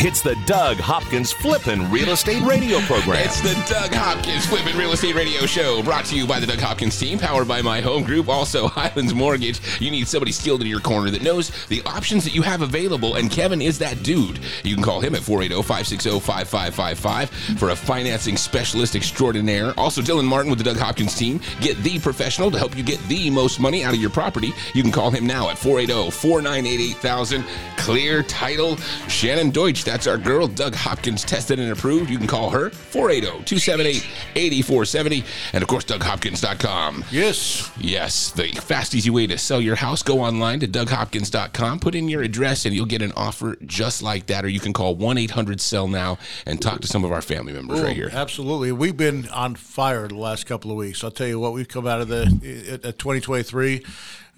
It's the Doug Hopkins Flippin' Real Estate Radio Program. It's the Doug Hopkins Flippin' Real Estate Radio Show, brought to you by the Doug Hopkins team, powered by my home group, also Highlands Mortgage. You need somebody skilled in your corner that knows the options that you have available, and Kevin is that dude. You can call him at 480-560-5555 for a financing specialist extraordinaire. Also, Dylan Martin with the Doug Hopkins team. Get the professional to help you get the most money out of your property. You can call him now at 480-498-8000. Clear title. Shannon Deutsch that's our girl, Doug Hopkins, tested and approved. You can call her 480 278 8470. And of course, DougHopkins.com. Yes. Yes, the fast, easy way to sell your house. Go online to DougHopkins.com, put in your address, and you'll get an offer just like that. Or you can call 1 800 Sell Now and talk to some of our family members right here. Absolutely. We've been on fire the last couple of weeks. I'll tell you what, we've come out of the at 2023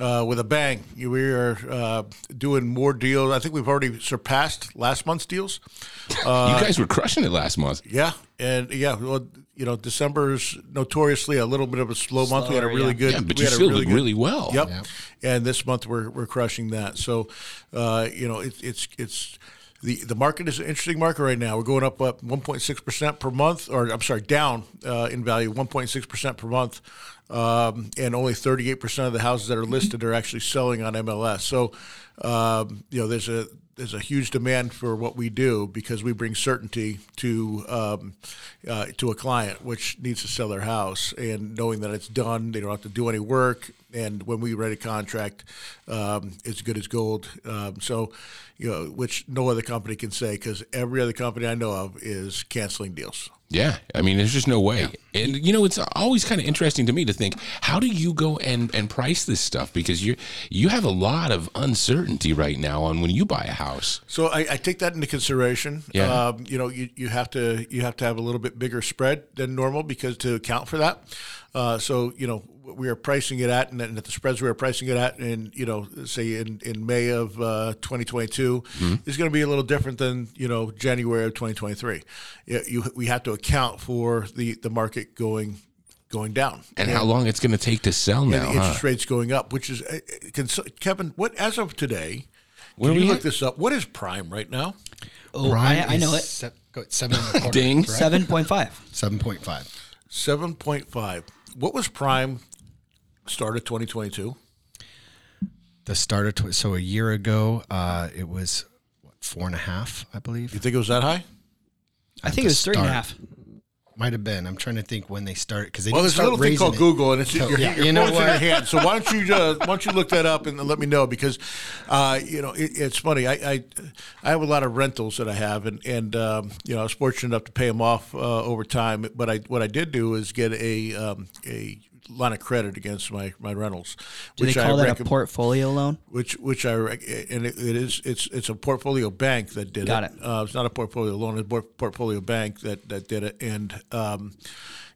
uh, with a bang. We are uh, doing more deals. I think we've already surpassed last month's deals. Uh, you guys were crushing it last month. Yeah, and yeah, well, you know, December's notoriously a little bit of a slow month. we had a really yeah. good, yeah, but we you had still really, did really well. Yep. Yeah. And this month we're we're crushing that. So, uh, you know, it, it's it's the the market is an interesting market right now. We're going up up 1.6 percent per month, or I'm sorry, down uh, in value 1.6 percent per month, um, and only 38 percent of the houses that are listed are actually selling on MLS. So, um, you know, there's a there's a huge demand for what we do because we bring certainty to um, uh, to a client which needs to sell their house and knowing that it's done, they don't have to do any work, and when we write a contract, um, it's good as gold. Um, so, you know, which no other company can say because every other company I know of is canceling deals. Yeah, I mean, there's just no way. Yeah. And you know, it's always kind of interesting to me to think, how do you go and, and price this stuff? Because you you have a lot of uncertainty right now on when you buy a house. So I, I take that into consideration. Yeah. Um, you know, you, you have to you have to have a little bit bigger spread than normal because to account for that. Uh, so you know, we are pricing it at, and at the spreads we are pricing it at, in you know, say in, in May of uh, 2022, mm-hmm. is going to be a little different than you know January of 2023. You, you, we have to account for the the market going going down, and, and how long it's going to take to sell now. And interest huh? rates going up, which is uh, Kevin. What as of today? Can you look at? this up? What is prime right now? Oh, I, I, know it. Se- seven Ding. Seven point five. Seven point five. Seven point five. What was prime start of 2022? The start of tw- so a year ago, uh, it was what, four and a half, I believe. You think it was that high? I think it was three and a half. Might have been. I'm trying to think when they start because they. Well, there's a little thing called it. Google, and it's So, your, yeah, your you know phone's in what? your hand. So why don't you uh, why don't you look that up and let me know because, uh, you know, it, it's funny. I, I I have a lot of rentals that I have, and and um, you know I was fortunate enough to pay them off uh, over time. But I what I did do is get a um, a line of credit against my, my rentals. Do they call that a portfolio loan? Which which I and it, it is it's it's a portfolio bank that did Got it. it. Uh, it's not a portfolio loan; it's a portfolio bank that that did it, and. Um,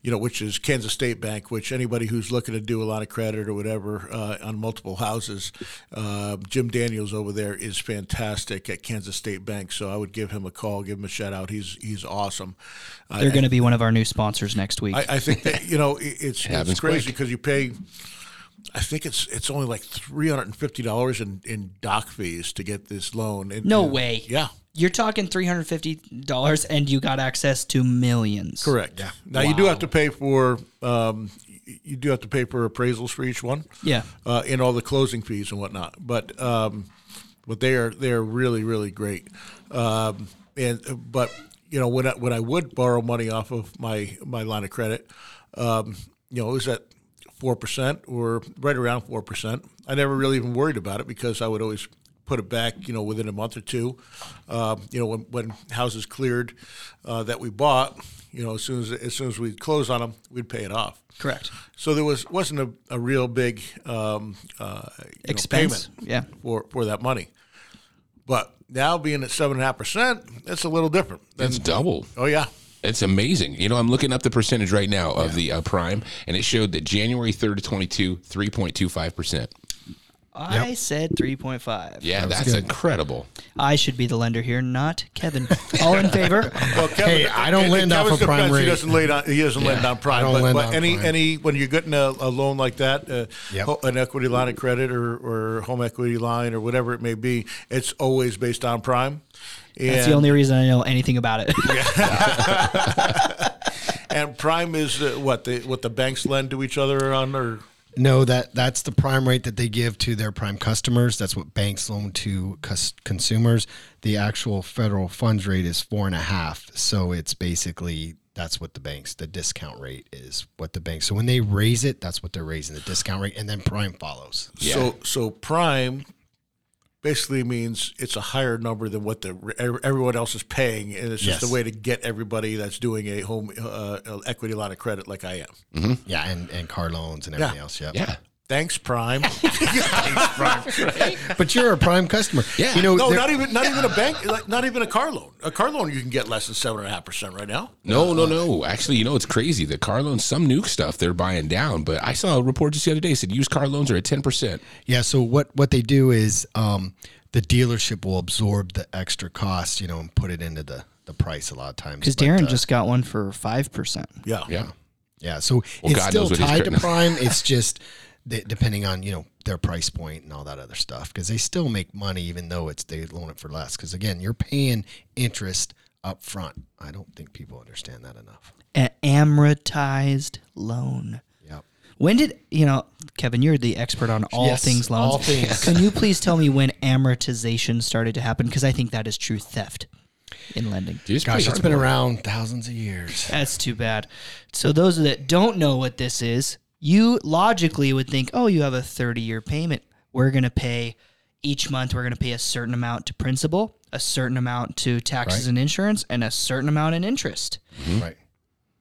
you know, which is Kansas State Bank, which anybody who's looking to do a lot of credit or whatever uh, on multiple houses, uh, Jim Daniels over there is fantastic at Kansas State Bank. So I would give him a call, give him a shout out. He's he's awesome. They're going to be one of our new sponsors next week. I, I think that you know it, it's Happens it's crazy because you pay. I think it's it's only like three hundred and fifty dollars in in doc fees to get this loan. And, no and- way. Yeah, You're talking three hundred fifty dollars, and you got access to millions. correct. Yeah. Now you do have to pay for um, you do have to pay for appraisals for each one. Yeah. uh, and all the closing fees and whatnot. But um, but they are they are really really great. Um, and but you know when I, when I would borrow money off of my my line of credit, um, you know it was at four percent or right around four percent. I never really even worried about it because I would always put it back, you know, within a month or two. Um, you know, when, when houses cleared uh, that we bought, you know, as soon as as soon as we close on them, we'd pay it off. Correct. So there was wasn't a, a real big um, uh, you know, Expense. payment Yeah. for for that money. But now being at seven and a half percent, that's a little different. It's double. Oh yeah, It's amazing. You know, I'm looking up the percentage right now of the uh, prime, and it showed that January 3rd to 22, 3.25%. I said 3.5. Yeah, that's incredible. I should be the lender here, not Kevin. All in favor? Well, Kevin, Hey, I don't in- in lend off a prime defense, He rate. doesn't lend on. He doesn't lend on prime. I don't but lend but on any prime. any when you're getting a, a loan like that, uh, Yep. an equity line of credit or, or home equity line or whatever it may be, it's always based on prime. That's the only reason I know anything about it. And prime is uh, what the what the banks lend to each other on, or No, that that's the prime rate that they give to their prime customers. That's what banks loan to cus- consumers. The actual federal funds rate is four and a half. So it's basically that's what the banks the discount rate is. What the banks. So when they raise it, that's what they're raising the discount rate, and then prime follows. so so prime basically means it's a higher number than what the everyone else is paying, and it's just Yes. a way to get everybody that's doing a home uh, equity line of credit like I am. Yeah, and and car loans and everything Yeah. else. Yep. Yeah. Thanks, Prime. But you're a prime customer. Yeah. You know. No, not even not even a bank, like not even a car loan. A car loan you can get less than seven and a half percent right now. No, no, no. Actually, you know, it's crazy. The car loans, some nuke stuff they're buying down. But I saw a report just the other day said used car loans are at 10%. Yeah. So what what they do is um, the dealership will absorb the extra cost, you know, and put it into the the price a lot of times. Because Darren uh, just got one for 5%. Yeah, Yeah. Yeah, so Well, it's God still knows what he's tied to. Prime. It's just that depending on you know their price point and all that other stuff because they still make money even though it's they loan it for less. Because again, you're paying interest up front. I don't think people understand that enough. An amortized loan. Yep. When did, you know, Kevin, you're the expert on all Yes, things loans. all things. Can you please tell me when amortization started to happen? Because I think that is true theft in lending. Dude, it's Gosh, it's been around thousands of years. That's too bad. So those that don't know what this is, you logically would think, oh, you have a 30 year payment. We're going to pay each month, we're going to pay a certain amount to principal, a certain amount to taxes Right. and insurance, and a certain amount in interest. Right.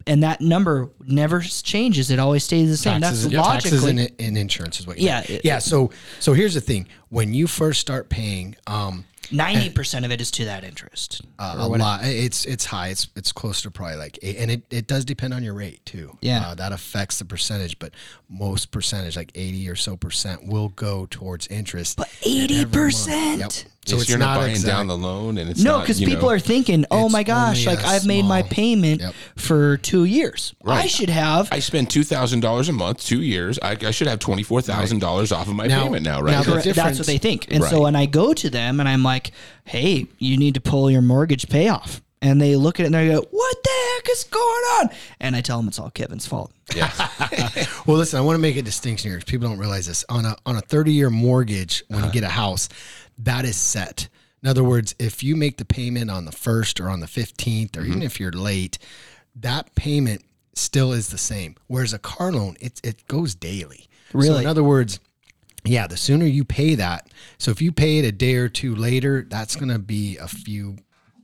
And that number never changes. It always stays the same. Taxes, That's yeah, taxes logically. and, and insurance is what. You Yeah, mean. it- yeah. So so here's the thing: when you first start paying, um, Ninety percent of it is to that interest. uh, a lot. It's it's high. It's it's close to probably like eight, and it, it does depend on your rate too. Yeah. uh, that affects the percentage, but most percentage, like eighty or so percent, will go towards interest. But month- 80%? Yep. So So it's you're not, buying exact- down the loan, and it's No, because people know- are thinking, "Oh my gosh, only like I've made my payment Yep. for two years. Right. I should have." I spend two thousand dollars a month, two years. I, I should have twenty four thousand dollars off of my Now- payment now, now right? the Correct. That's what they think. And so when I go to them and I'm like, "Hey, you need to pull your mortgage payoff," and they look at it and they go, "What the heck is going on?" And I tell them it's all Kevin's fault. yeah, Well, listen, I want to make a distinction here. 'cause People don't realize this. On a on a 30 year mortgage, when you uh-huh. get a house, that is set. In other words, if you make the payment on the first or on the 15th, or mm-hmm. even if you're late, that payment still is the same. Whereas a car loan, it it goes daily. So Really? in other words, yeah, the sooner you pay that. So if you pay it a day or two later, that's going to be a few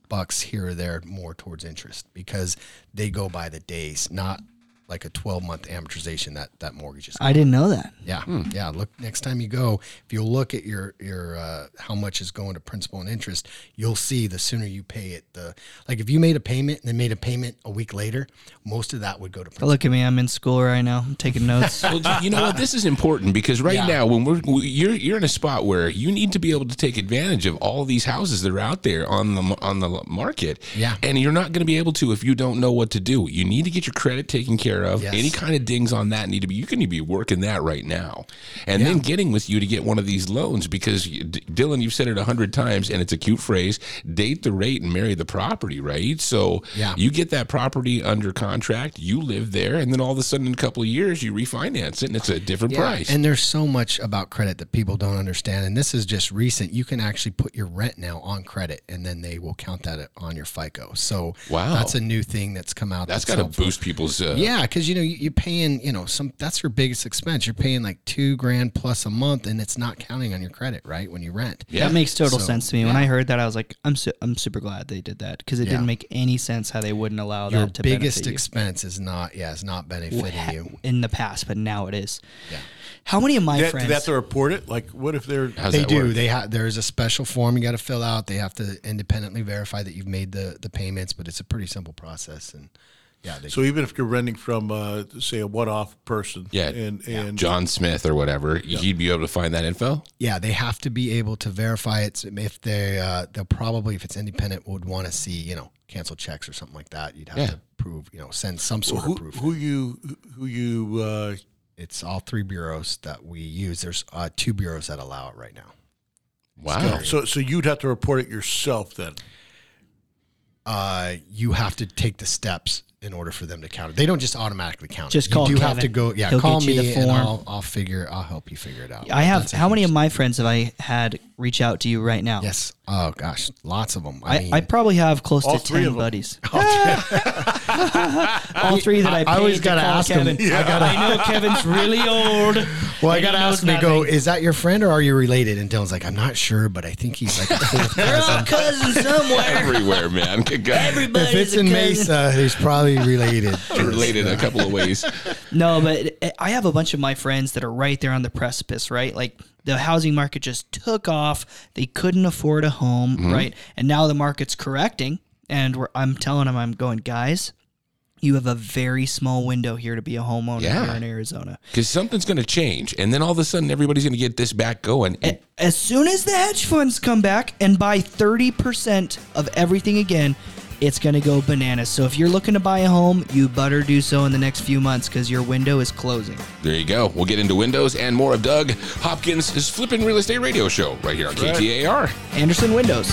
bucks here or there more towards interest because they go by the days, not like a 12 month amortization that that mortgage is. I didn't know that. yeah, yeah. Look, next time you go, if you'll look at your your uh, how much is going to principal and interest, you'll see the sooner you pay it. The like if you made a payment and then made a payment a week later, most of that would go to principal. Look at me, I'm in school right now. I'm taking notes. well, you know what? This is important because right Yeah. now, when we're we- you're you're in a spot where you need to be able to take advantage of all these houses that are out there on the on the market. Yeah. and you're not going to be able to if you don't know what to do. You need to get your credit taken care of. Yes. Any kind of dings on that need to be. You can be working that right now, and then getting with you to get one of these loans because you- D- Dylan, you've said it a hundred times, and it's a cute phrase: date the rate and marry the property. Right. So Yeah. you get that property under contract, you live there, and then all of a sudden, in a couple of years, you refinance it, and it's a different price. And there's so much about credit that people don't understand. And this is just recent. You can actually put your rent now on credit, and then they will count that on your FICO. So Wow. that's a new thing that's come out. that's got to boost people's. Uh, Yeah, because you know you, you're paying, you know, some that's your biggest expense. You're paying like two grand plus a month, and it's not counting on your credit, right? When you rent. Yeah. That makes total So, sense to me. When I heard that, I was like, I'm su- I'm super glad they did that because it Yeah. didn't make any sense how they wouldn't allow Your that to biggest benefit you. expense is not, yeah, it's not benefiting Ha- you. in the past, but now it is. Yeah. How many of my They, do friends? they have to report it? Like, what if they're How's they that do. work? They have. There's a special form you got to fill out. They have to independently verify that you've made the the payments, but it's a pretty simple process. And Yeah, they- so even if you're renting from, uh, say, a one-off person, Yeah. and and John Smith or whatever, you'd be able to find that info. Yeah, they have to be able to verify it. If they, uh, they'll probably, if it's independent, would want to see, you know, cancel checks or something like that. You'd have Yeah. to prove, you know, send some sort who, of proof. who you who you uh, It's all three bureaus that we use. There's uh, two bureaus that allow it right now. Wow. so so you'd have to report it yourself then. Uh, you have to take the steps in order for them to count it. They don't just automatically count Just it. call you do have to go. Yeah, He'll call me the and form. I'll, I'll figure. I'll help you figure it out. I have That's how many of my friends have I had reach out to you right now? Yes. Oh gosh, lots of them. I, I, mean, I probably have close to three ten of 'em. buddies. All three that I, I always gotta call ask 'em. Kevin. Yeah. I gotta- I know Kevin's really old. well, I got to ask knows him. I Go, is that your friend or are you related? And Dylan's like, I'm not sure, but I think he's like a fourth They're all cousin. cousins somewhere. Everywhere, man. Good guy. Everybody's if it's a in cousin. Mesa, he's probably related. Related a couple of ways. No, but I have a bunch of my friends that are right there on the precipice, right? Like the housing market just took off. They couldn't afford a home, Mm-hmm. right? And now the market's correcting. And we're, I'm telling them, I'm going, guys, you have a very small window here to be a homeowner Yeah. here in Arizona. Because something's going to change. And then all of a sudden, everybody's going to get this back going. And As soon as the hedge funds come back and buy 30% of everything again, it's going to go bananas. So if you're looking to buy a home, you better do so in the next few months because your window is closing. there you go. We'll get into windows and more of Doug Hopkins' flipping Real Estate Radio Show right here on KTAR. Andersen Windows.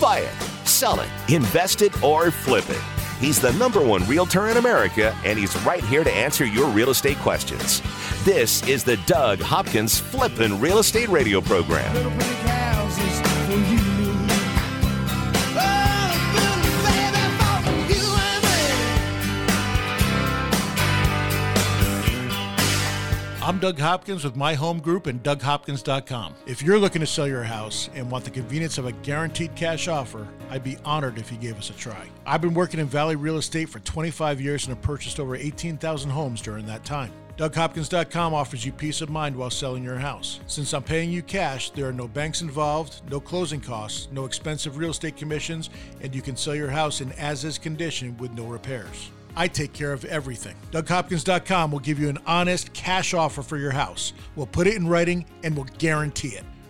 Buy it, sell it, invest it, or flip it. He's the number one realtor in America, and he's right here to answer your real estate questions. This is the Doug Hopkins Flippin' Real Estate Radio Program. I'm Doug Hopkins with My Home Group and DougHopkins.com. If you're looking to sell your house and want the convenience of a guaranteed cash offer, I'd be honored if you gave us a try. I've been working in Valley Real Estate for 25 years and have purchased over 18,000 homes during that time. DougHopkins.com offers you peace of mind while selling your house. Since I'm paying you cash, there are no banks involved, no closing costs, no expensive real estate commissions, and you can sell your house in as is condition with no repairs. I take care of everything. DougHopkins.com will give you an honest cash offer for your house. We'll put it in writing and we'll guarantee it.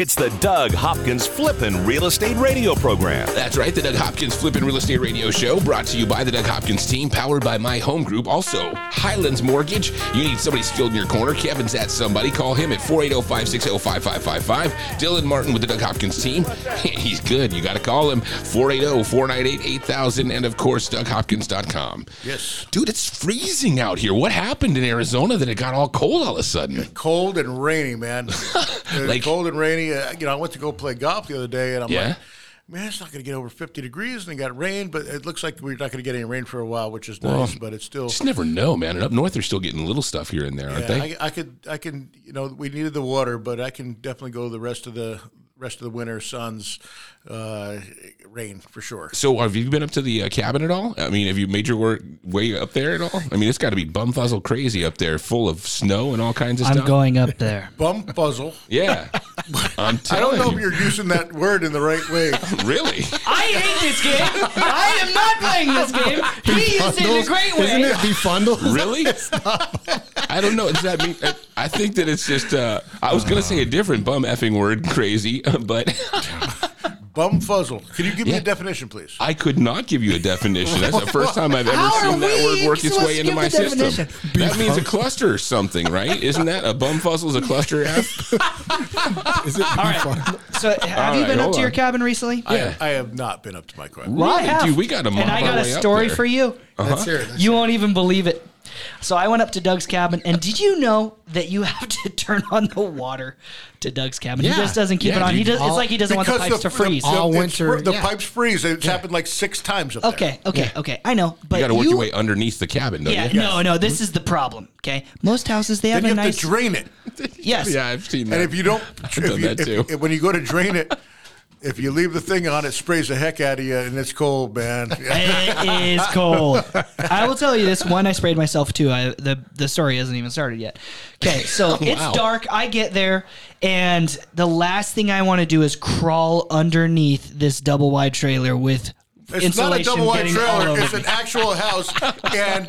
It's the Doug Hopkins Flippin' Real Estate Radio Program. That's right, the Doug Hopkins Flippin' Real Estate Radio Show, brought to you by the Doug Hopkins team, powered by My Home Group. Also, Highlands Mortgage. You need somebody skilled in your corner. Kevin's that somebody. Call him at 480-560-5555. Dylan Martin with the Doug Hopkins team. He's good. You got to call him. 480-498-8000. And, of course, DougHopkins.com. Yes. Dude, it's freezing out here. What happened in Arizona that it got all cold all of a sudden? Cold and rainy, man. Like- cold and rainy. Uh, you know, I went to go play golf the other day, and I'm Yeah? like, man, it's not going to get over 50 degrees, and it got rain, but it looks like we're not going to get any rain for a while, which is nice. but it's still. Just never know, man. And up north, they're still getting little stuff here and there, aren't Yeah, they? I, I could, I can, you know, we needed the water, but I can definitely go the rest of the rest of the winter, suns, uh, rain for sure. so, have you been up to the uh, cabin at all? I mean, have you made your work way up there at all? I mean, it's got to be bumfuzzle crazy up there, full of snow and all kinds of I'm stuff. going up there. Bum puzzle. Yeah, I'm I don't know you. if you're using that word in the right way. really. I hate this game. I am not playing this game. He used it in a great way. Isn't it befundle? Really? I don't know. Does that mean? I- I think that it's just. Uh, I was gonna say a different bum effing word, crazy, but Bum fuzzle. Can you give me Yeah. a definition, please? I could not give you a definition. That's the first time I've ever How are seen that we word work its supposed way to into give my the system. definition? That means a cluster or something, right? Isn't that a bumfuzzle is a cluster F? Is it All befundle? right. So, have All you right, been up hold to your on. cabin recently? I, I have not been up to my cabin. Well, I Really? have. Dude, we gotta mob And I our got a way up story there. for you. Uh-huh. Let's hear it. Let's You won't even believe it. So I went up to Doug's cabin, and did you know that you have to turn on the water to Doug's cabin? Yeah. He just doesn't keep Yeah, it on. He dude. does. It's like he doesn't want the pipes to freeze. All it's winter, fr- The yeah. pipes freeze. It's happened like six times up there. Okay, okay, okay. I know, but You got to work your way underneath the cabin, don't Yeah, you? no, no. This hmm? is the problem. Okay, most houses they have Then you a have nice. to drain it. yes. Yeah, I've seen that. And if you don't, I've if done you, that if- too. if- when you go to drain it, if you leave the thing on, it sprays the heck out of you, and it's cold, man. It is cold. I will tell you this: one, I sprayed myself too. I, the The story hasn't even started yet. Okay, so it's Wow. dark. I get there, and the last thing I want to do is crawl underneath this double wide trailer with It's not a double wide trailer. It's me. an actual house, and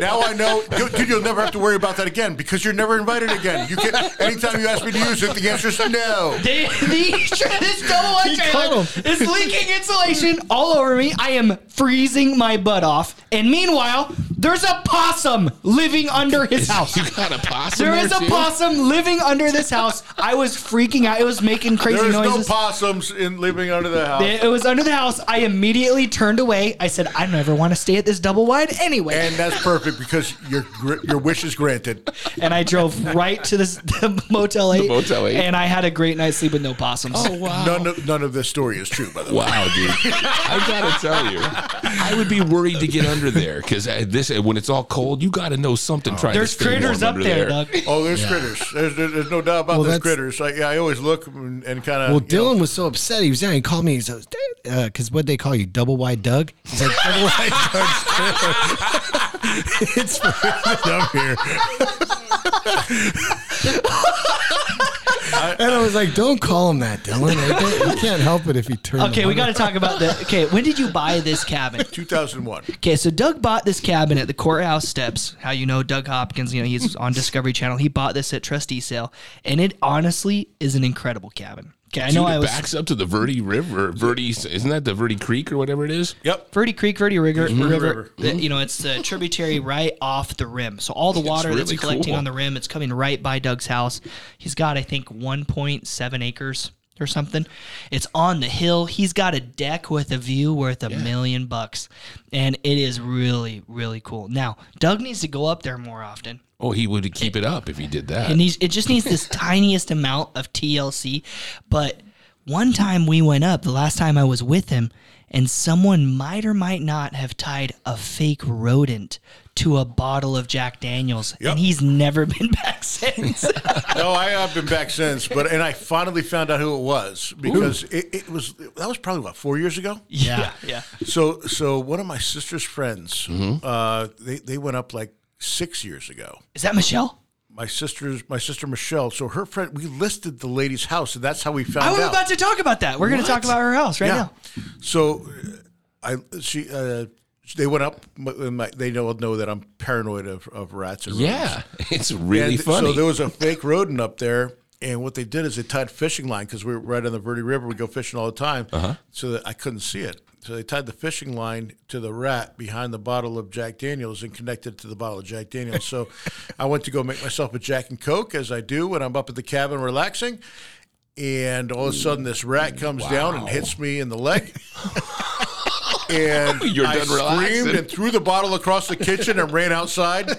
now I know, dude. You'll never have to worry about that again because you're never invited again. You can anytime you ask me to use it, the answer is no. The, the, this double wide trailer is leaking insulation all over me. I am freezing my butt off. And meanwhile, there's a possum living under his house. you got a possum There there is a too? possum living under this house. I was freaking out. It was making crazy There's no possums in living under the house. it was under the house. I immediately turned away. I said, I never want to stay at this double wide anyway. And that's perfect because your your wish is granted. And I drove right to this the Motel 8. Motel 8. And I had a great night's sleep with no possums. Oh wow! None of none of this story is true, by the way. Wow, dude! I gotta tell you, I would be worried to get under there because uh, this uh, when it's all cold, you got to know something. Oh. trying There's to stay critters warm up under there, Doug. Oh, there's critters. There's, there's, there's no doubt about Well, those critters. I, yeah, I always look and, and kind of. Well, Dylan was so upset. He was there. He called me. He says, "Because uh, what they call you, double wide Doug." He's like, "Double wide Doug's trailer." it's freezing up here. and I was like, "Don't call him that, Dylan. You can't help it if he turns." Okay, we got to talk about the. Okay, when did you buy this cabin? 2001. Okay, so Doug bought this cabin at the courthouse steps. How you know Doug Hopkins? You know he's on Discovery Channel. He bought this at trustee sale, and it honestly is an incredible cabin. Okay, I know Dude, I it was backs up to the Verde River. Verde, isn't that the Verde Creek or whatever it is? Yep. Verde Creek, Verde River, River. River. uh, You know, it's a tributary right off the rim. So all the water that's collecting cool. on the rim, it's coming right by Doug's house. He's got, I think, 1.7 acres or something. It's on the hill. He's got a deck with a view worth a million bucks, and it is really, really cool. Now, Doug needs to go up there more often. Oh, he would keep it up if he did that. It needs it just needs this tiniest amount of TLC. But one time we went up, the last time I was with him, and someone might or might not have tied a fake rodent to a bottle of Jack Daniels, Yep. and he's never been back since. No, I have been back since, but and I finally found out who it was because it, it was that was probably what four years ago. yeah, yeah. So so one of my sister's friends, Mm-hmm. uh, they they went up like six years ago. Is that Michelle? My sister's my sister Michelle. So her friend, we listed the lady's house, and that's how we found I was out. about to talk about that. We're going to talk about her house right now. So, I she uh, they went up. my- they know know that I'm paranoid of, of rats and rodents. yeah, it's really And funny. So there was a fake rodent up there, and what they did is they tied fishing line because we were right on the Verde River. We go fishing all the time, Uh-huh. so that I couldn't see it. So they tied the fishing line to the rat behind the bottle of Jack Daniels and connected it to the bottle of Jack Daniels. So I went to go make myself a Jack and Coke, as I do when I'm up at the cabin relaxing. And all of a sudden, this rat comes down and hits me in the leg. and You're I done screamed relaxing. and threw the bottle across the kitchen and ran outside.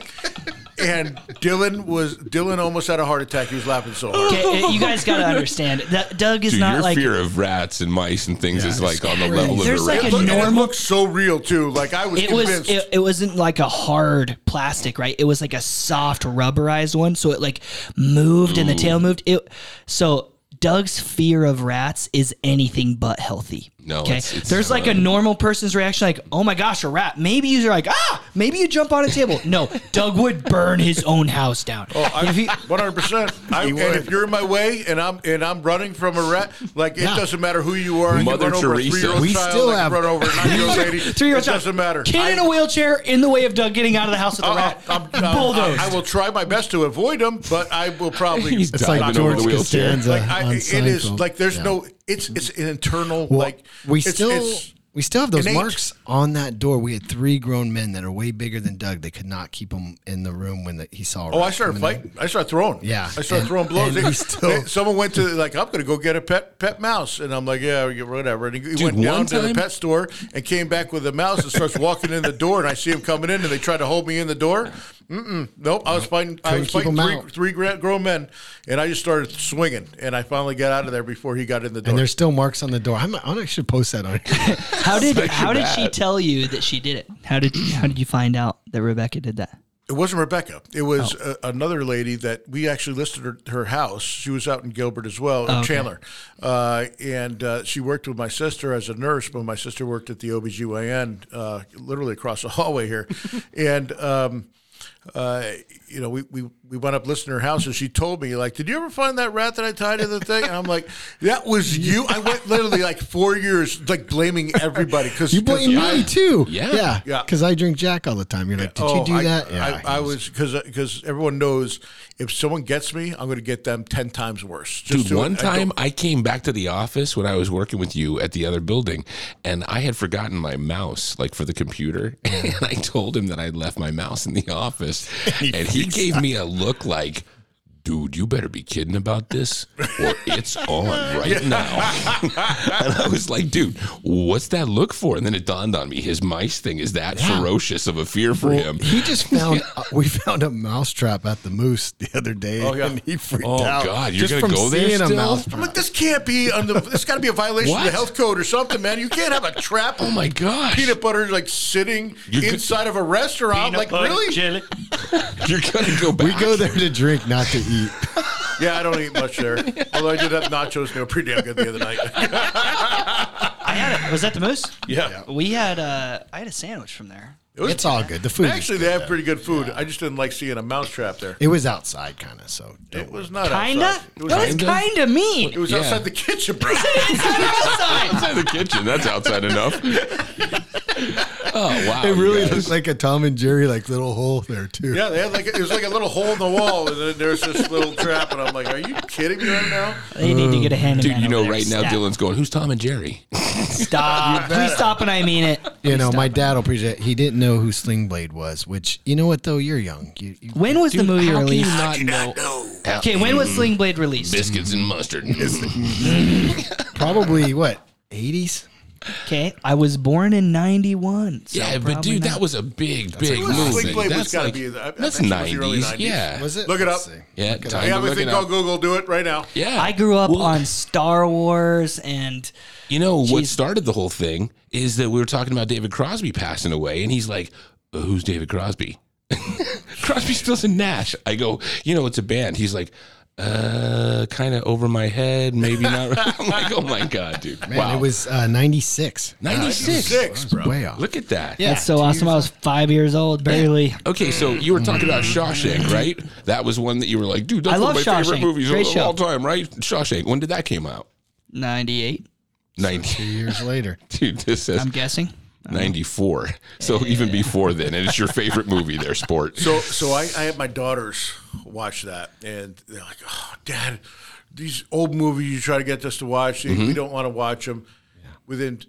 and Dylan was Dylan almost had a heart attack. He was laughing so hard. Okay, you guys got to understand that Doug is Dude, not your like fear of rats and mice and things is like on the level of There's a like rat. a Look, and it normal- looks so real too. Like I was it was it, it wasn't like a hard plastic right it was like a soft rubberized one so it like moved and the tail moved it so Doug's fear of rats is anything but healthy. No, okay. it's- it's, There's like a normal person's reaction, like, "Oh my gosh, a rat." Maybe you're like, "Ah!" Maybe you jump on a table. No, Doug would burn his own house down. Oh, I, If he- 100%. And if you're in my way and I'm and I'm running from a rat, like it Yeah. doesn't matter who you are. You Mother run over a Teresa. three-year-old We child, still like have- run over a nine-year-old lady. Three-year-old it child. doesn't matter. Kid in a wheelchair in the way of Doug getting out of the house with a Uh, rat. I'm- I'm- Bulldozed. I, I will try my best to avoid him, but I will probably. He's It's like diving over George the wheelchair. Costanza like I, on it is Seinfeld. like there's no. It's it's an internal Well, like we it's, still it's, we still have those innate. marks on that door. We had three grown men that are way bigger than Doug. They could not keep him in the room when the, he saw. Oh, I started fighting. I started throwing. Yeah. I started And- throwing blows. and They- he still- they- someone went to like, I'm going to go get a pet pet mouse, and I'm like, yeah, whatever. And he, he Dude, went down to the pet store and came back with a mouse and starts walking in the door, and I see him coming in, and they try to hold me in the door. Mm-mm, nope. I was fighting. I Couldn't was fighting three, three gra- grown men, and I just started swinging, and I finally got out of there before he got in the door. And there's still marks on the door. I'm, I should post that on. How did how did she tell you that she did it? How did how did you find out that Rebecca did that? It wasn't Rebecca. It was Oh. a, another lady that we actually listed her, her house. She was out in Gilbert as well, Oh, in okay. Chandler. Uh, and uh, she worked with my sister as a nurse, but my sister worked at the OBGYN uh, literally across the hallway here. and, um, uh, you know, we, we, we went up listening to her house and she told me, like, did you ever find that rat that I tied to the thing? And I'm like, that was you. I went literally like four years, like blaming everybody. Cause, You blame 'cause I- me too. Yeah. yeah, Yeah. Because I drink Jack all the time. You're like, did you do I, that? I, I he was because because everyone knows if someone gets me, I'm going to get them ten times worse. Just Dude, one I time I came back to the office when I was working with you at the other building, and I had forgotten my mouse, like for the computer. And I told him that I'd left my mouse in the office, and he gave me a look like, "Dude, you better be kidding about this, or it's on right now." and I was like, "Dude, what's that look for?" And then it dawned on me: his mice thing is that ferocious of a fear for him. He just found uh, we found a mousetrap at the Moose the other day, Oh, yeah. and he freaked Oh, out. God, you're just gonna from go there seeing a still? mouse. I'm like, this can't be on the. This got to be a violation of the health code or something, man. You can't have a trap. Oh my gosh! Peanut butter like sitting You could- inside of a restaurant. like really? You're gonna go back. We go there to drink, not to eat. Yeah, I don't eat much there. Although I did have nachos, and they were pretty damn good the other night. I had it. Was that the moose? yeah, We had uh, I had a sandwich from there. it was. It's all good. The food. Actually, they have pretty good food. I just didn't like seeing a mouse trap there. it was outside, kind of. So It was not Kinda. outside. It was, What does Kinda? kinda mean? it was Yeah. outside the kitchen, bro. outside the kitchen. That's outside enough. oh wow! it really you looks like a Tom and Jerry like little hole there too. Yeah, they had like it was like a little hole in the wall, and then there's this little trap, and I'm like, "Are you kidding me right now?" They need to get a hand. Dude, you know, right now Dylan's going, "Who's Tom and Jerry?" Stop. Please stop, and I mean it. You know, my dad will appreciate. He didn't know who Sling Blade was. Which you know what though, you're young. You, you, When was the Dude, movie how can you released? not know? Okay, when was Sling Blade released? Biscuits and mustard. probably what 80s. Okay, I was born in '91. So yeah, but dude, not. that was a big, big It was- movie. Sling Blade was That's gotta like, be- I- I that's bet you the early nineties. Yeah, Was it? Look it up. yeah. Look it time up. I to have look everything it called. Google. Do it right now. Yeah, I grew up Well, on Star Wars and You know what started the whole thing is that we were talking about David Crosby passing away, and he's like, uh, "Who's David Crosby?" Crosby, Stills, and Nash. I go, you know, it's a band. He's like, uh, kind of over my head, maybe not. I'm like, oh my god, dude! Man, wow, it was uh, 96. ninety six. Six, bro. Way off. Look at that. Yeah. that's so awesome. I was five years old, barely. Okay, so you were talking about Shawshank, right? That was one that you were like, dude, that's I one love of my favorite Shawshank. movies Great of show. all time, right? Shawshank. When did that came out? '98. Ninety. Two years later. Dude, this says I'm guessing. 94. So even before then, and it's your favorite movie there, sport. So, so I, I had my daughters watch that, and they're like, "Oh, Dad, these old movies you try to get us to watch, Mm-hmm. we don't want to watch them." Within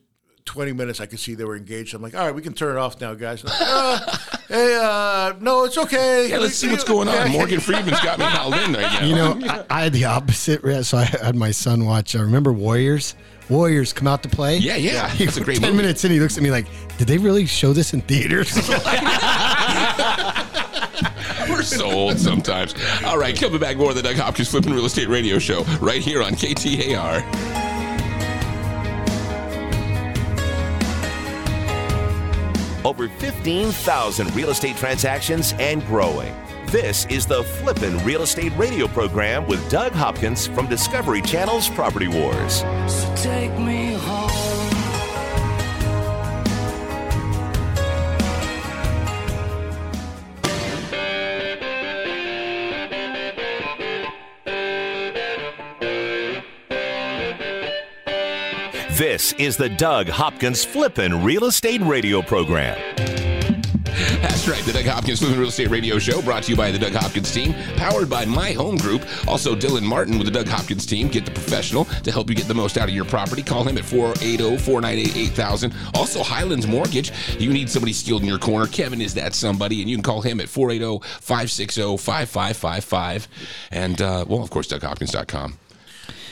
20 minutes, I could see they were engaged. I'm like, "All right, we can turn it off now, guys." Like, uh, hey, uh, no, it's okay. yeah, let's see what's going on. Morgan Freeman's got me held in right now. You know, I, I had the opposite. So I had my son watch. I remember Warriors. Warriors come out to play. Yeah, yeah. He- It's a great Ten movie. minutes in, he looks at me like, "Did they really show this in theaters?" we're so old sometimes. All right, coming back more of the Doug Hopkins Flipping Real Estate Radio Show right here on KTAR. Over 15,000 real estate transactions and growing. This is the Flippin' Real Estate Radio program with Doug Hopkins from Discovery Channel's Property Wars. So take me home. This is the Doug Hopkins Flippin' Real Estate Radio program. That's right, the Doug Hopkins Flipping Real Estate Radio Show, brought to you by the Doug Hopkins team, powered by My Home Group. Also, Dylan Martin with the Doug Hopkins team. Get the professional to help you get the most out of your property. Call him at 480 498 8000. Also, Highlands Mortgage. You need somebody skilled in your corner. Kevin is that somebody, and you can call him at 480 560 5555. And, uh, well, of course, DougHopkins.com.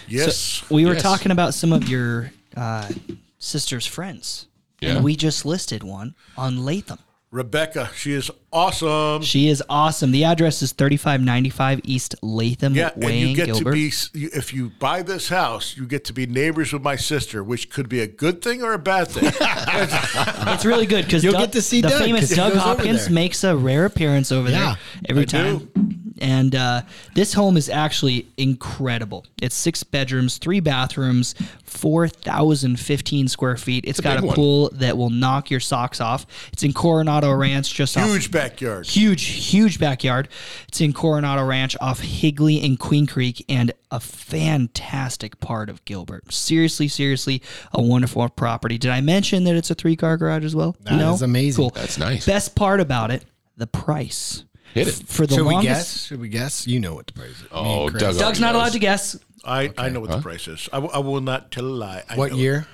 Yes. We were Yes. talking about some of your uh, sister's friends. Yeah. And we just listed one on Latham. Rebecca, she is awesome. She is awesome. The address is 3595 East Latham Yeah, Way and you get Gilbert. to be if you buy this house, you get to be neighbors with my sister, which could be a good thing or a bad thing. it's really good because You'll get to see the Doug, famous 'cause he Doug Hopkins makes a rare appearance over Yeah, there every I time. And uh, this home is actually incredible. It's six bedrooms, three bathrooms, 4,015 square feet. it's a got a one. pool that will knock your socks off. It's in Coronado Ranch, just off Huge backyard. huge, huge backyard. It's in Coronado Ranch off Higley and Queen Creek and a fantastic part of Gilbert. Seriously, seriously, a wonderful property. Did I mention that it's a three car garage as well? That is amazing. Cool. That's nice. Best part about it, the price. Hit it. For the Should we guess? Should we guess? You know what the price is. Oh, Me and Chris. Doug Doug's not knows. allowed to guess. I, I know what the price is. I, w- I will not tell a lie. I What know year?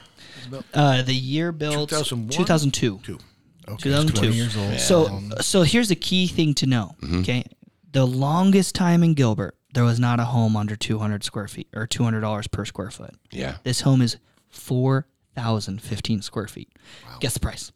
Uh, the year built 2001? 2002. Two. Okay, 2002. 20 years old. So, so here's the key thing to know. Mm-hmm. Okay, the longest time in Gilbert, there was not a home under 200 square feet or 200 dollars per square foot. Yeah. This home is 4,015 square feet. Guess the price.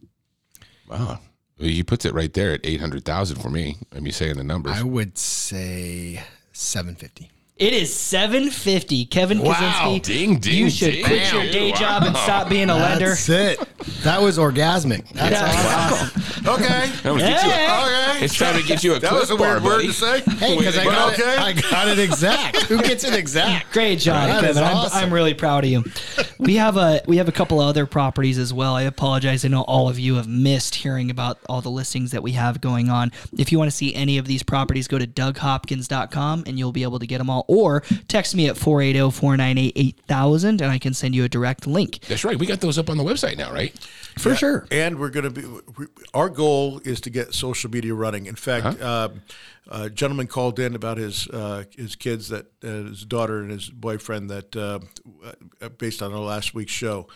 Wow. He puts it right there at 800,000 for me. I'm you saying the numbers. I would say 750. It is 750. Kevin Wow. Kaczynski. Ding, ding, You should ding. quit your day job and stop being a lender. That's it. That was orgasmic. That's awesome. Okay. I'm gonna get you a- Okay. it's time to get you a That was a bar, weird word buddy. to say. Hey, because I got okay. it. I got it exact. Who gets it exact? Great job, That is Kevin. I'm. I'm really proud of you. We have a we have a couple other properties as well. I apologize. I know all of you have missed hearing about all the listings that we have going on. If you want to see any of these properties, go to DougHopkins.com and you'll be able to get them all. Or text me at oh, 480-498-8000 and I can send you a direct link. That's right. We got those up on the website now, right? For sure. And we're going to be. we- Our goal is to get social media running. In fact, Uh-huh. um, a gentleman called in about his uh, his kids that uh, his daughter and his boyfriend that uh, uh, based on our last week's show.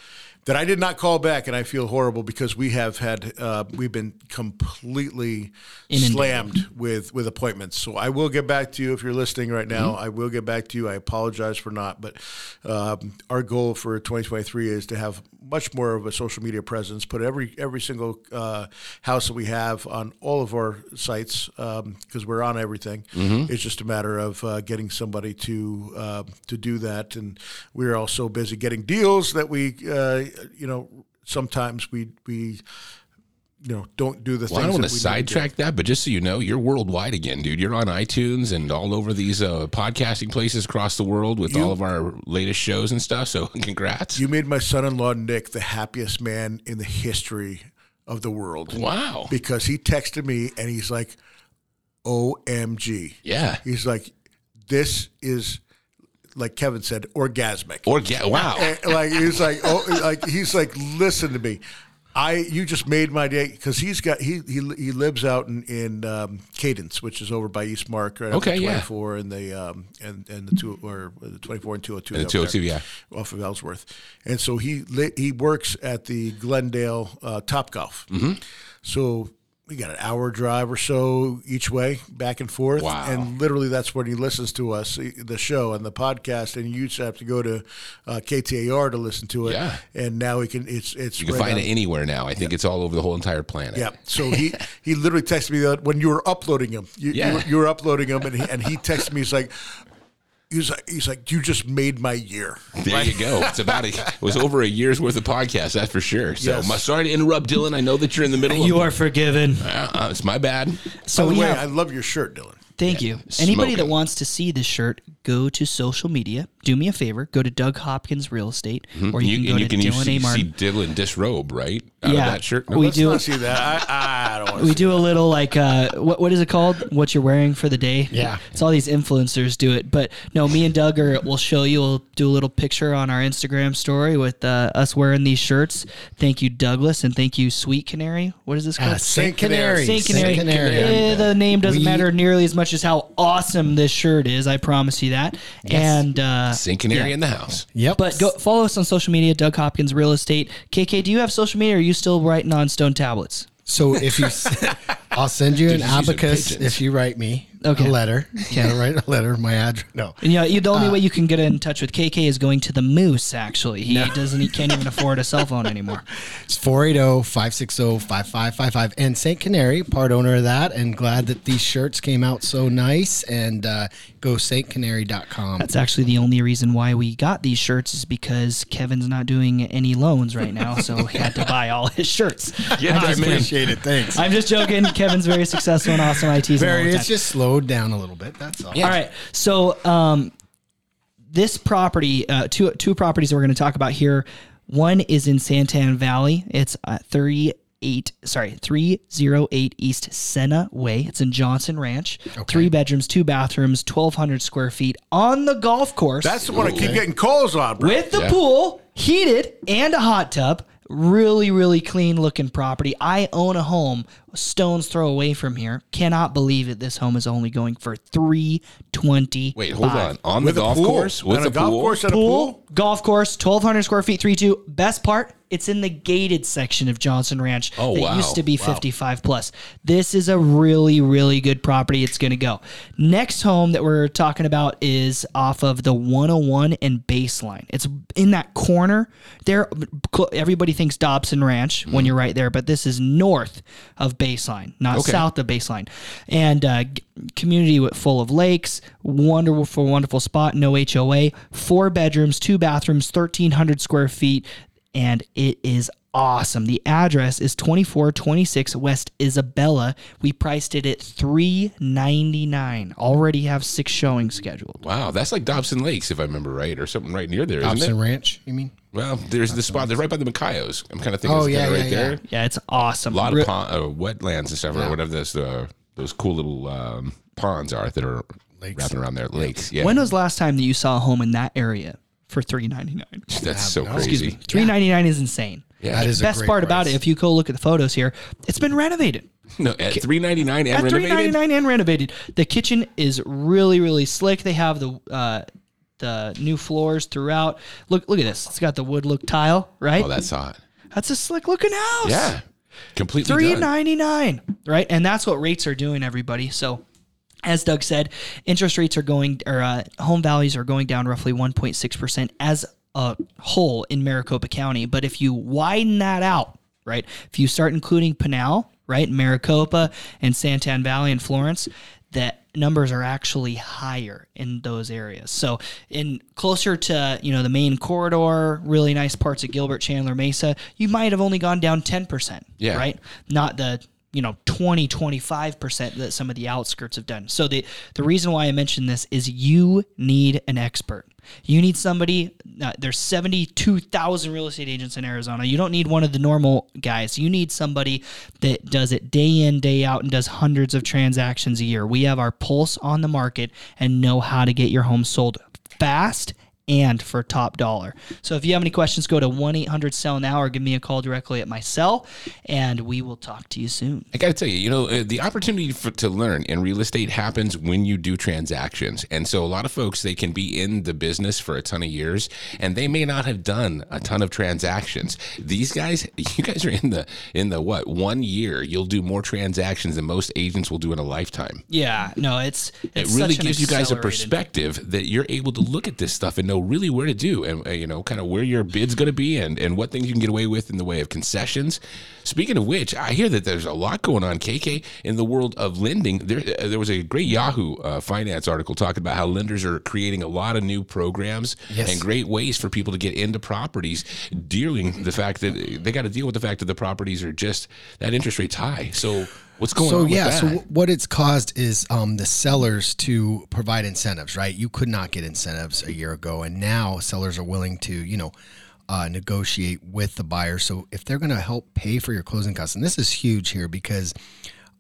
That I did not call back, and I feel horrible because we have had uh, we've been completely Inundated. slammed with with appointments. So I will get back to you if you're listening right now. Mm-hmm. I will get back to you. I apologize for not, but um, our goal for 2023 is to have much more of a social media presence. Put every every single uh, house that we have on all of our sites because we're on everything. Mm-hmm. It's just a matter of uh, getting somebody to uh, to do that, and we're all so busy getting deals that we uh, you know sometimes we we. You know, don't do the Well, I don't want to we need do. sidetrack that, but just so you know, you're worldwide again, dude. You're on iTunes and all over these uh, podcasting places across the world with You- all of our latest shows and stuff. So, congrats. You made my son-in-law Nick the happiest man in the history of the world. wow. Because he texted me and he's like, "OMG." Yeah. He's like, "This is like Kevin said, orgasmic." Or get wow. And, like he's like, "Oh, like he's like, listen to me." I you just made my day because he's got he he he lives out in in um, Cadence, which is over by Eastmark, right Okay, yeah. twenty four and the um and and the two or the twenty four and two hundred two And the 202, yeah. off of Ellsworth, and so he he works at the Glendale uh, Topgolf. Mm-hmm. So we got an hour drive or so each way, back and forth. Wow. And literally, that's when he listens to us, the show and the podcast. And you used to have to go to uh, KTAR to listen to it. Yeah. And now he can. It's it's You can right find on- it anywhere now. I think it's all over the whole entire planet. Yeah. So he he literally texted me that when you were uploading him. You, Yeah. you, were, you were uploading him, and he, and he texted me. He's like. He was like, he's like, you just made my year. There you go. It's about a, it was over a year's worth of podcast, that's for sure. So, Yes. my, sorry to interrupt, Dylan. I know that you're in the middle. You of, are forgiven. Uh, uh, it's my bad. So By the way, have. I love your shirt, Dylan. Thank you. Anybody that wants to see this shirt, go to social media. Do me a favor. Go to Doug Hopkins Real Estate, or you, can go and to you can you Dylan see, A. See Dylan disrobe, right? Out Yeah. of that shirt. We Let's do- not see that. I, I don't want to we do a little like uh, what what is it called? What you're wearing for the day? Yeah. it's all these influencers do it, but no, me and Doug are. We'll show you. We'll do a little picture on our Instagram story with uh, us wearing these shirts. Thank you, Douglas, and thank you, Sweet Canary. What is this called? Ah, Saint Canary. Saint Canary. Eh, the name doesn't We- matter nearly as much as how awesome this shirt is. I promise you that. And uh, Saint Canary in the house. Yep. but go follow us on social media, Doug Hopkins Real Estate. KK, do you have social media? or Are you still writing on stone tablets? So if you, I'll send you an abacus if you write me Okay. a letter. You gotta write a letter. My address. No. And yeah, you, the only way you can get in touch with KK is going to the Moose. Actually, he doesn't. He can't even afford a cell phone anymore. It's oh, 480-560-5555. And St. Canary, part owner of that, and glad that these shirts came out so nice. And uh, go stcanary.com. That's actually the only reason why we got these shirts is because Kevin's not doing any loans right now, so he had to buy all his shirts. Yeah, I appreciate it. Thanks. I'm just joking. Kevin's very successful and awesome. IT's all Very, it's just slowed down a little bit. That's all. All right. So um, this property, uh, two two properties that we're going to talk about here. One is in Santan Valley. It's uh, 38, sorry, 308 East Senna Way. It's in Johnson Ranch. Three bedrooms, two bathrooms, 1,200 square feet on the golf course That's the one I keep getting calls on, bro. with the Yeah. pool, heated, and a hot tub. Really, really clean looking property. I own a home a stone's throw away from here. Cannot believe it. This home is only going for three twenty. Wait, hold on. On With the a golf pool. course? With On a a golf pool? course and a Pool, pool. golf course, twelve hundred square feet, three two. Best part, it's in the gated section of Johnson Ranch. Oh, that wow. used to be fifty five plus. This is a really, really good property. It's going to go. Next home that we're talking about is off of the one hundred one and Baseline. It's in that corner there. Everybody thinks Dobson Ranch when hmm. you're right there, but this is north of Baseline, not Okay. south of Baseline, and uh, community with, full of lakes. Wonderful, wonderful spot. No HOA. Four bedrooms, two bathrooms, thirteen hundred square feet, and it is awesome. The address is twenty four twenty six West Isabella. We priced it at three ninety nine. Already have six showings scheduled. Wow, that's like Dobson Lakes, if I remember right, or something right near there, isn't Dobson it? Ranch, you mean? Well, there's the spot. They're right by the Macayos. I'm kind of thinking Oh, it's yeah, kinda yeah, right yeah. there. Yeah, it's awesome. A lot Re- of pond, uh, wetlands and stuff, or whatever those uh, those cool little um, ponds are that are Lakes. wrapping around there. Lakes, yeah. When was the last time that you saw a home in that area for three ninety nine? that's so no. crazy. Excuse me, three ninety nine is insane. Yeah. That is a Best great part about it, if you go look at the photos here, it's been renovated. No, at three ninety nine and At three renovated. ninety nine and renovated. The kitchen is really really slick. They have the uh, the new floors throughout. Look look at this. It's got the wood look tile, right? Oh, that's hot. That's a slick looking house. Yeah, completely three done. ninety nine, right? And that's what rates are doing, everybody. So. As Doug said, interest rates are going, or uh, home values are going down roughly 1.6% as a whole in Maricopa County. But if you widen that out, right, if you start including Pinal, right, Maricopa and Santan Valley and Florence, that numbers are actually higher in those areas. So in closer to, you know, the main corridor, really nice parts of Gilbert, Chandler, Mesa, you might have only gone down 10%, Yeah. right? Not the you know 20 25% that some of the outskirts have done. So the the reason why I mention this is you need an expert. You need somebody uh, there's 72,000 real estate agents in Arizona. You don't need one of the normal guys. You need somebody that does it day in day out and does hundreds of transactions a year. We have our pulse on the market and know how to get your home sold fast and for top dollar. So if you have any questions, go to 1 800 Sell Now or give me a call directly at my cell, and we will talk to you soon. I got to tell you, you know, uh, the opportunity for, to learn in real estate happens when you do transactions. And so a lot of folks, they can be in the business for a ton of years and they may not have done a ton of transactions. These guys, you guys are in the, in the what, one year, you'll do more transactions than most agents will do in a lifetime. Yeah, no, it's, It really gives you guys a perspective that you're able to look at this stuff and know really where to do and uh, you know kind of where your bid's going to be and and what things you can get away with in the way of concessions. Speaking of which, I hear that there's a lot going on, KK, in the world of lending. There, uh, there was a great Yahoo uh, Finance article talking about how lenders are creating a lot of new programs Yes. and great ways for people to get into properties, dealing the fact that they got to deal with the fact that the properties are just that interest rate's high. So what's going so on? yeah, so that? w- what it's caused is um, the sellers to provide incentives, right? You could not get incentives a year ago, and now sellers are willing to, you know, uh, negotiate with the buyer. So if they're going to help pay for your closing costs, and this is huge here because.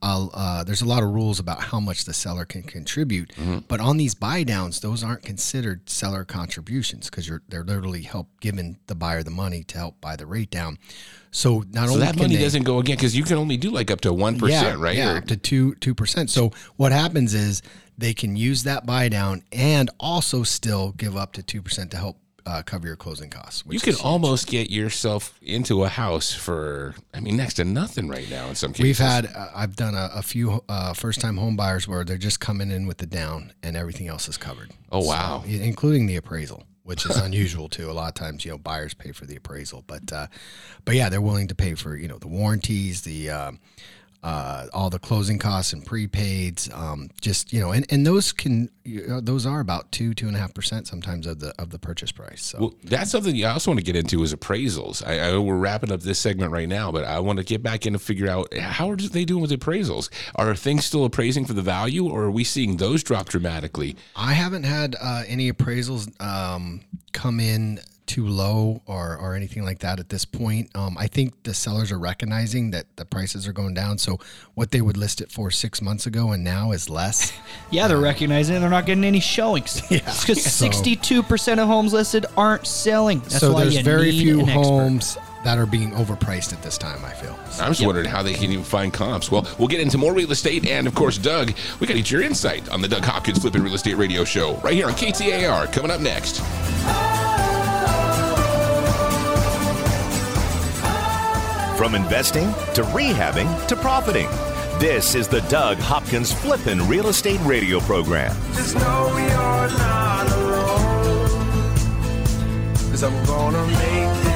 Uh, uh, there's a lot of rules about how much the seller can contribute, Mm-hmm. but on these buy downs, those aren't considered seller contributions because you're they're literally help giving the buyer the money to help buy the rate down. So not so only that money they, doesn't go again because you can only do like up to one percent, right? yeah, Or- up to two two percent. So what happens is they can use that buy down and also still give up to two percent to help uh, cover your closing costs. You can almost get yourself into a house for, I mean, next to nothing right now in some cases. We've had uh, I've done a, a few uh, first time home buyers where they're just coming in with the down and everything else is covered. Oh, wow. So, including the appraisal, which is unusual too. A lot of times, you know, buyers pay for the appraisal, but uh, but yeah, they're willing to pay for you know the warranties, the um, uh, all the closing costs and prepaids, um, just you know, and, and those can you know, those are about two two and a half percent sometimes of the of the purchase price. So Well, that's something I also want to get into is appraisals. I, I we're wrapping up this segment right now, but I want to get back in and figure out how are they doing with appraisals? Are things still appraising for the value, or are we seeing those drop dramatically? I haven't had uh, any appraisals um, come in too low or, or anything like that at this point. Um, I think the sellers are recognizing that the prices are going down. So what they would list it for six months ago and now is less. Yeah, they're recognizing they're not getting any showings. Yeah, because sixty-two percent of homes listed aren't selling. That's so why there's you very need few an expert. homes that are being overpriced at this time. I feel. I'm just wondering how they can even find comps. Well, we'll get into more real estate, and of course, Doug, we got to get your insight on the Doug Hopkins Flipping Real Estate Radio Show right here on KTAR. Coming up next. From investing to rehabbing to profiting. This is the Doug Hopkins Flippin' Real Estate Radio Program. Just know you're not alone. Cause I'm gonna make this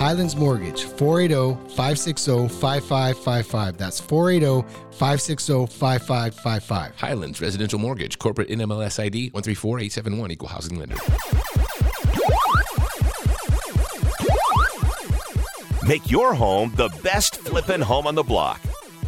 Highlands Mortgage, oh, 480 560 5555. That's oh, 480 560 5555. Highlands Residential Mortgage, corporate NMLS ID 134871, equal housing lender. Make your home the best flippin' home on the block.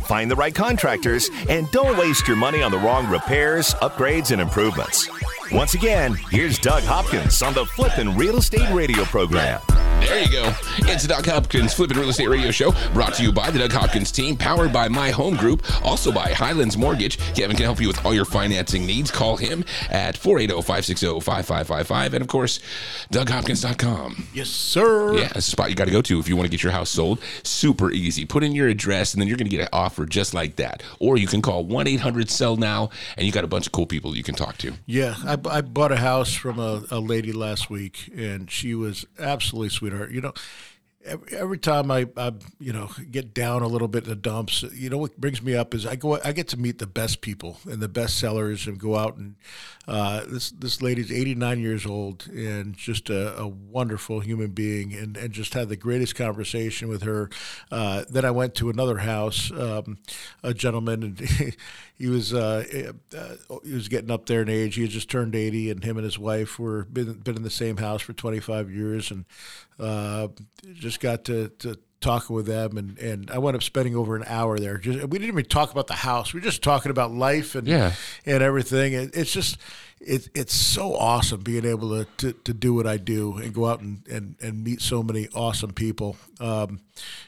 Find the right contractors and don't waste your money on the wrong repairs, upgrades, and improvements. Once again, here's Doug Hopkins on the Flippin' Real Estate Radio program. There you go. It's the Doug Hopkins Flippin' Real Estate Radio Show, brought to you by the Doug Hopkins team, powered by My Home Group, also by Highlands Mortgage. Kevin can help you with all your financing needs. Call him at oh, 480-560-5555. And of course, DougHopkins.com. Yes, sir. Yeah, it's a spot you got to go to if you want to get your house sold. Super easy. Put in your address, and then you're going to get an offer just like that. Or you can call 1-800-SELL-NOW, and you got a bunch of cool people you can talk to. Yeah, I, I bought a house from a, a lady last week, and she was absolutely You know, every, every time I, I, you know, get down a little bit in the dumps, you know, what brings me up is I go, I get to meet the best people and the best sellers, and go out and uh, this this lady's 89 years old and just a, a wonderful human being, and, and just had the greatest conversation with her. Uh, then I went to another house, um, a gentleman, and he was uh, uh, he was getting up there in age. He had just turned 80, and him and his wife were been been in the same house for 25 years, and uh, just got to. to talking with them and, and I wound up spending over an hour there. Just we didn't even talk about the house. We were just talking about life and Yeah. and everything. It, it's just it, it's so awesome being able to, to, to do what I do and go out and, and, and meet so many awesome people. Um,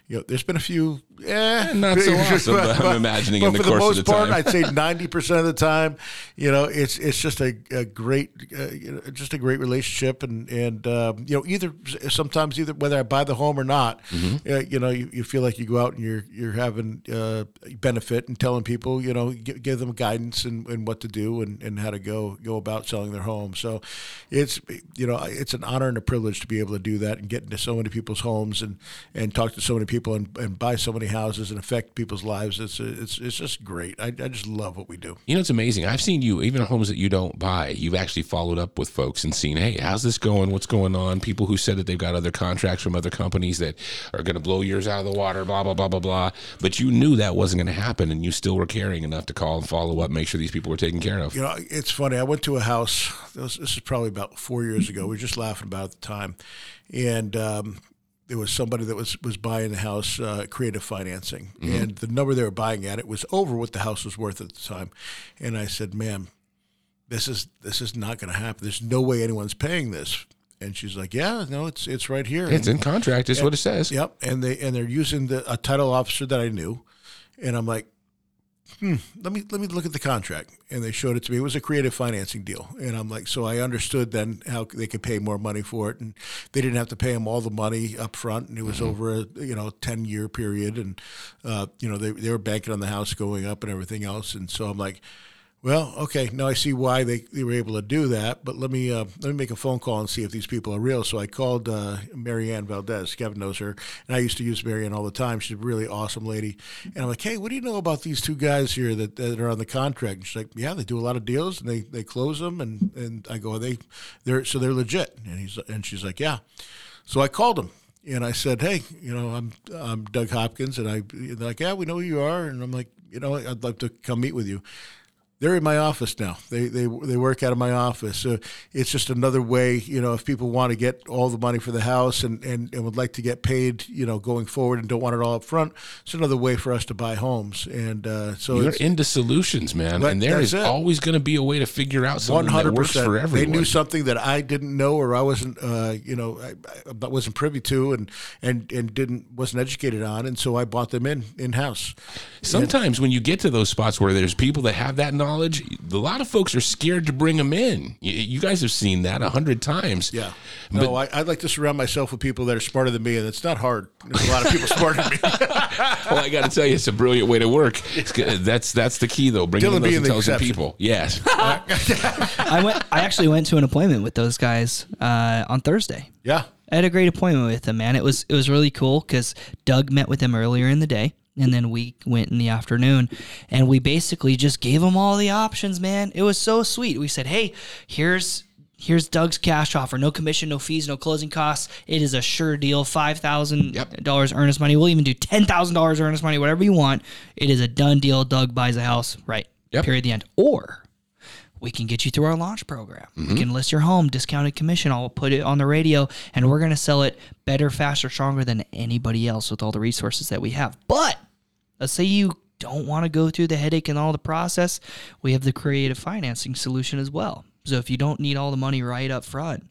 you know, there's been a few, eh, Not so awesome, but I'm imagining but in the for course the of most the part, time. I'd say 90% of the time, you know, it's it's just a, a great, uh, you know, just a great relationship, and and um, you know, either sometimes either whether I buy the home or not, Mm-hmm. uh, you know, you, you feel like you go out and you're you're having uh, benefit and telling people, you know, give, give them guidance and, and what to do and, and how to go go about selling their home. So, it's you know, it's an honor and a privilege to be able to do that and get into so many people's homes and and talk to so many people and, and buy so many houses and affect people's lives. It's it's it's just great. I, I just love what we do. You know, it's amazing. I've seen you, even homes that you don't buy, you've actually followed up with folks and seen, hey, how's this going? What's going on? People who said that they've got other contracts from other companies that are going to blow yours out of the water, blah, blah, blah, blah, blah. But you knew that wasn't going to happen and you still were caring enough to call and follow up, make sure these people were taken care of. You know, it's funny. I went to a house. This, this is probably about four years ago. We were just laughing about it at the time, and um, there was somebody that was was buying the house, uh, creative financing, and the number they were buying at it was over what the house was worth at the time. And I said, "Ma'am, this is this is not going to happen. There's no way anyone's paying this." And she's like, "Yeah, no, it's it's right here." It's And- in contract, is what it says. Yep, and they and they're using the a title officer that I knew, and I'm like, hmm, let me let me look at the contract, and they showed it to me. It was a creative financing deal, and I'm like, so I understood then how they could pay more money for it, and they didn't have to pay them all the money up front, and it was over a you know ten year period, and uh, you know they they were banking on the house going up and everything else, and so I'm like. Well, okay. Now I see why they, they were able to do that. But let me uh, let me make a phone call and see if these people are real. So I called uh, Marianne Valdez. Kevin knows her, and I used to use Marianne all the time. She's a really awesome lady. And I'm like, hey, what do you know about these two guys here that, that are on the contract? And she's like, yeah, they do a lot of deals and they, they close them. And, and I go, are they they're so they're legit. And he's and she's like, yeah. So I called him. And I said, "Hey, you know, I'm I'm Doug Hopkins," and I they're like, "Yeah, we know who you are." And I'm like, "You know, I'd love to come meet with you." They're in my office now. They they they work out of my office. So it's just another way, you know, if people want to get all the money for the house and, and, and would like to get paid, you know, going forward and don't want it all up front, it's another way for us to buy homes. And uh, so You're into solutions, man. And there is it. always going to be a way to figure out something one that hundred works for everyone. They knew something that I didn't know or I wasn't, uh, you know, I, I wasn't privy to and and and didn't wasn't educated on, and so I bought them in in house. Sometimes when you get to those spots where there's people that have that knowledge, a lot of folks are scared to bring them in. You, you guys have seen that a hundred times. Yeah. No, I, I'd like to surround myself with people that are smarter than me, and it's not hard. There's a lot of people smarter than me. well, I got to tell you, it's a brilliant way to work. That's that's the key, though. Bringing Dylan in those being the intelligent people. Yes. I went. I actually went to an appointment with those guys uh, on Thursday. yeah. I had a great appointment with them, man. It was it was really cool because Doug met with them earlier in the day, and then we went in the afternoon, and we basically just gave them all the options, man. It was so sweet. We said, "Hey, here's Here's Doug's cash offer. No commission, no fees, no closing costs. It is a sure deal. Five thousand dollars earnest money. We'll even do ten thousand dollars earnest money, whatever you want. It is a done deal. Doug buys a house. Right. Yep. Period. The end. Or we can get you through our launch program. Mm-hmm. We can list your home, discounted commission. I'll put it on the radio, and we're going to sell it better, faster, stronger than anybody else with all the resources that we have. But let's say you don't want to go through the headache and all the process. We have the creative financing solution as well. So if you don't need all the money right up front,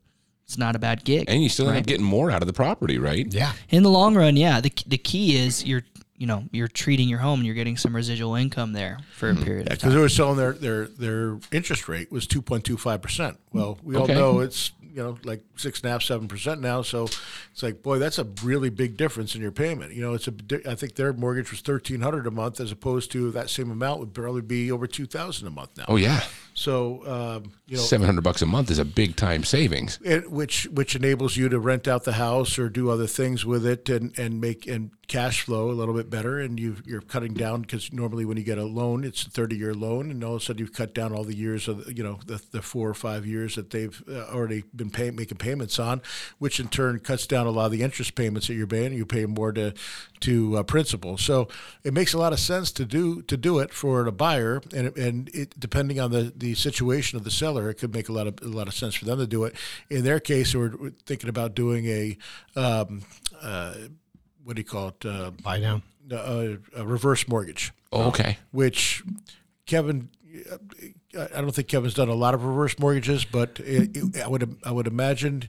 it's not a bad gig. And you still end up getting more out of the property, right? Yeah. in the long run, yeah. The the key is you're you know you're treating your home and you're getting some residual income there for a hmm. period of time. because they were selling their their their interest rate was two point two five percent. Well, we Okay. all know it's you know like six and a half seven percent now. So it's like boy, that's a really big difference in your payment. You know, it's a. I think their mortgage was thirteen hundred a month as opposed to that same amount would probably be over two thousand a month now. Oh yeah, So um, you know. seven hundred bucks a month is a big time savings. it, which which enables you to rent out the house or do other things with it and, and make and cash flow a little bit better and you you're cutting down because normally when you get a loan it's a 30 year loan and all of a sudden you've cut down all the years of you know the, the four or five years that they've uh, already been pay, making payments on which in turn cuts down a lot of the interest payments that you're paying you pay more to to uh, principal so it makes a lot of sense to do to do it for a buyer and and it depending on the the situation of the seller it could make a lot of a lot of sense for them to do it in their case we're, we're thinking about doing a um, uh, what do you call it uh, Buy down. a, a reverse mortgage Oh, okay. which Kevin, I I don't think Kevin's done a lot of reverse mortgages, but it, it, I would I would imagine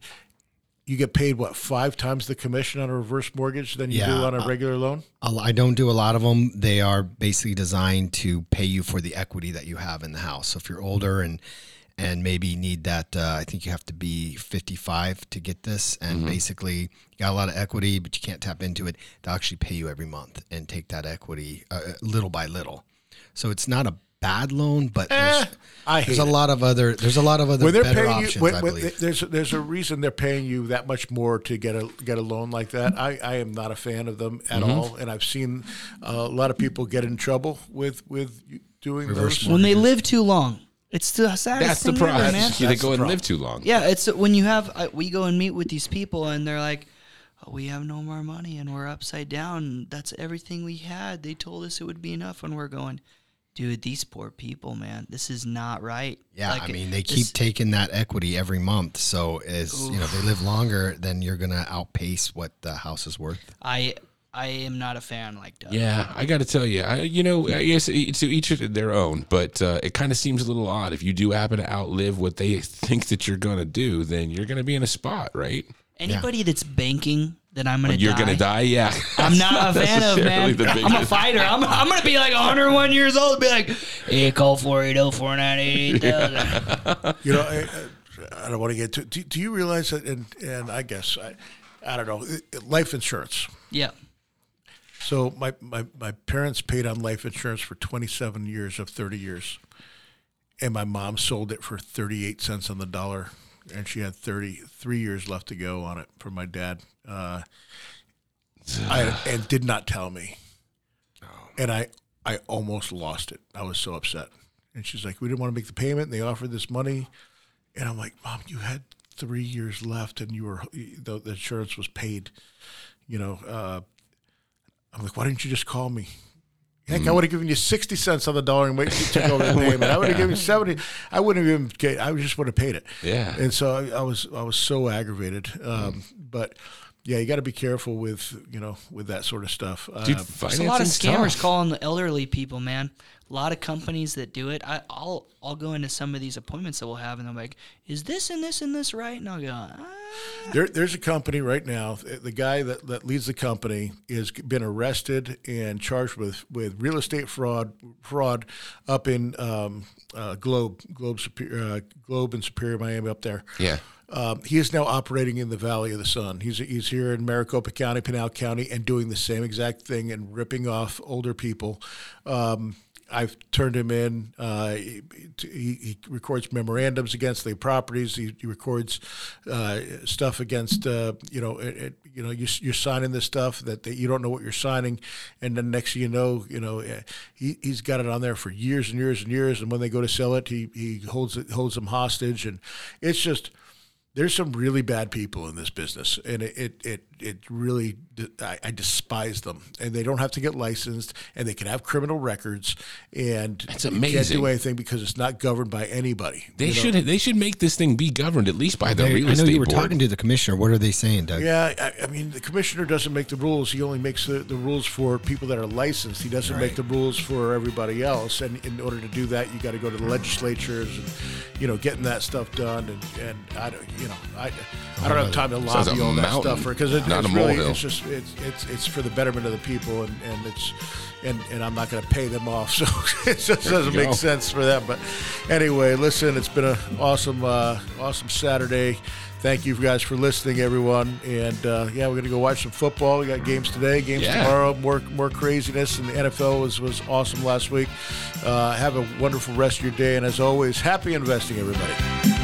you get paid what five times the commission on a reverse mortgage than you do on a regular loan. i don't do a lot of them. They are basically designed to pay you for the equity that you have in the house. So if you're older and and maybe need that, uh, I think you have to be 55 to get this. And basically, you got a lot of equity, but you can't tap into it. They'll actually pay you every month and take that equity uh, little by little. So it's not a bad loan, but there's, I there's a lot of other there's a lot of other when they're better paying you, options. when, I when believe. there's there's a reason they're paying you that much more to get a get a loan like that. I, I am not a fan of them at all, and I've seen uh, a lot of people get in trouble with with doing those. When they live too long, it's the saddest That's the thing ever, problem. man. You That's go the and problem. live too long. Yeah, it's when you have uh, we go and meet with these people and they're like, oh, "We have no more money and we're upside down. That's everything we had. They told us it would be enough." And we're going, "Dude, these poor people, man. This is not right." Yeah, Like, I mean they this- keep taking that equity every month. So as you know, they live longer, then you're gonna outpace what the house is worth. I I am not a fan like Doug. Yeah, I got to tell you, I, you know, I guess to each of their own, but uh, it kind of seems a little odd. If you do happen to outlive what they think that you're going to do, then you're going to be in a spot, right? Anybody that's banking that I'm gonna You're die, going to die, yeah. I'm not a fan of necessarily man. I'm a fighter. I'm, I'm gonna be like 101 years old. and Be like, hey, call 480-498-8000. You know, I, I don't want to get to. Do, do you realize that? And and I guess I, I don't know. Life insurance. yeah. So my, my, my parents paid on life insurance for 27 years of 30 years. And my mom sold it for 38 cents on the dollar. And she had 33 years left to go on it for my dad. Uh, I, and did not tell me. And I, I almost lost it. I was so upset. And she's like, we didn't want to make the payment. And they offered this money. And I'm like, Mom, you had three years left and you were, the, the insurance was paid. You know, uh, I'm like, why didn't you just call me? Heck, I would have given you sixty cents on the dollar and wait to take over the payment. I would have given you seventy. I wouldn't have even. I just would have paid it. Yeah. And so I, I was. I was so aggravated. Um, But yeah, you got to be careful with you know with that sort of stuff. Dude, Uh, There's a lot of scammers tough. calling the elderly people, man. A lot of companies that do it. I, I'll I'll go into some of these appointments that we'll have, and they're like, "Is this and this and this right?" And I'll go, ah. There, there's a company right now. The guy that, that leads the company has been arrested and charged with, with real estate fraud fraud up in um, uh, Globe Globe Superior, uh, Globe and Superior Miami up there. Yeah. Um, he is now operating in the Valley of the Sun. He's he's here in Maricopa County, Pinal County, and doing the same exact thing and ripping off older people. Um, I've turned him in. Uh, he, he, records memorandums against the properties. He, he records uh, stuff against uh, you know it, it, you know you, you're signing this stuff that, that you don't know what you're signing, and then next thing you know, you know eh, he he's got it on there for years and years and years. And when they go to sell it, he he holds it holds them hostage, and it's just there's some really bad people in this business, and it it it, it really I, I, despise them. And they don't have to get licensed, and they can have criminal records, and That's amazing. can't do anything because it's not governed by anybody. They you know? should they should make this thing be governed at least by the They- real I know estate you were board. talking to the commissioner. What are they saying, Doug? Yeah, I, I mean the commissioner doesn't make the rules. He only makes the, the rules for people that are licensed. He doesn't make the rules for everybody else. And in order to do that, you got to go to the legislatures and you know getting that stuff done. And, and I don't you know I I don't have time to lobby all that mountain, stuff because it, it's really it's just it's it's it's for the betterment of the people and, and it's and, and I'm not going to pay them off, so it just doesn't make sense for them. But anyway, listen, it's been an awesome uh, awesome Saturday. Thank you guys for listening, everyone. And uh, yeah, we're gonna go watch some football. We got games today, games Yeah. tomorrow. More more craziness, and the NFL was was awesome last week. Uh, have a wonderful rest of your day, and as always, happy investing, everybody.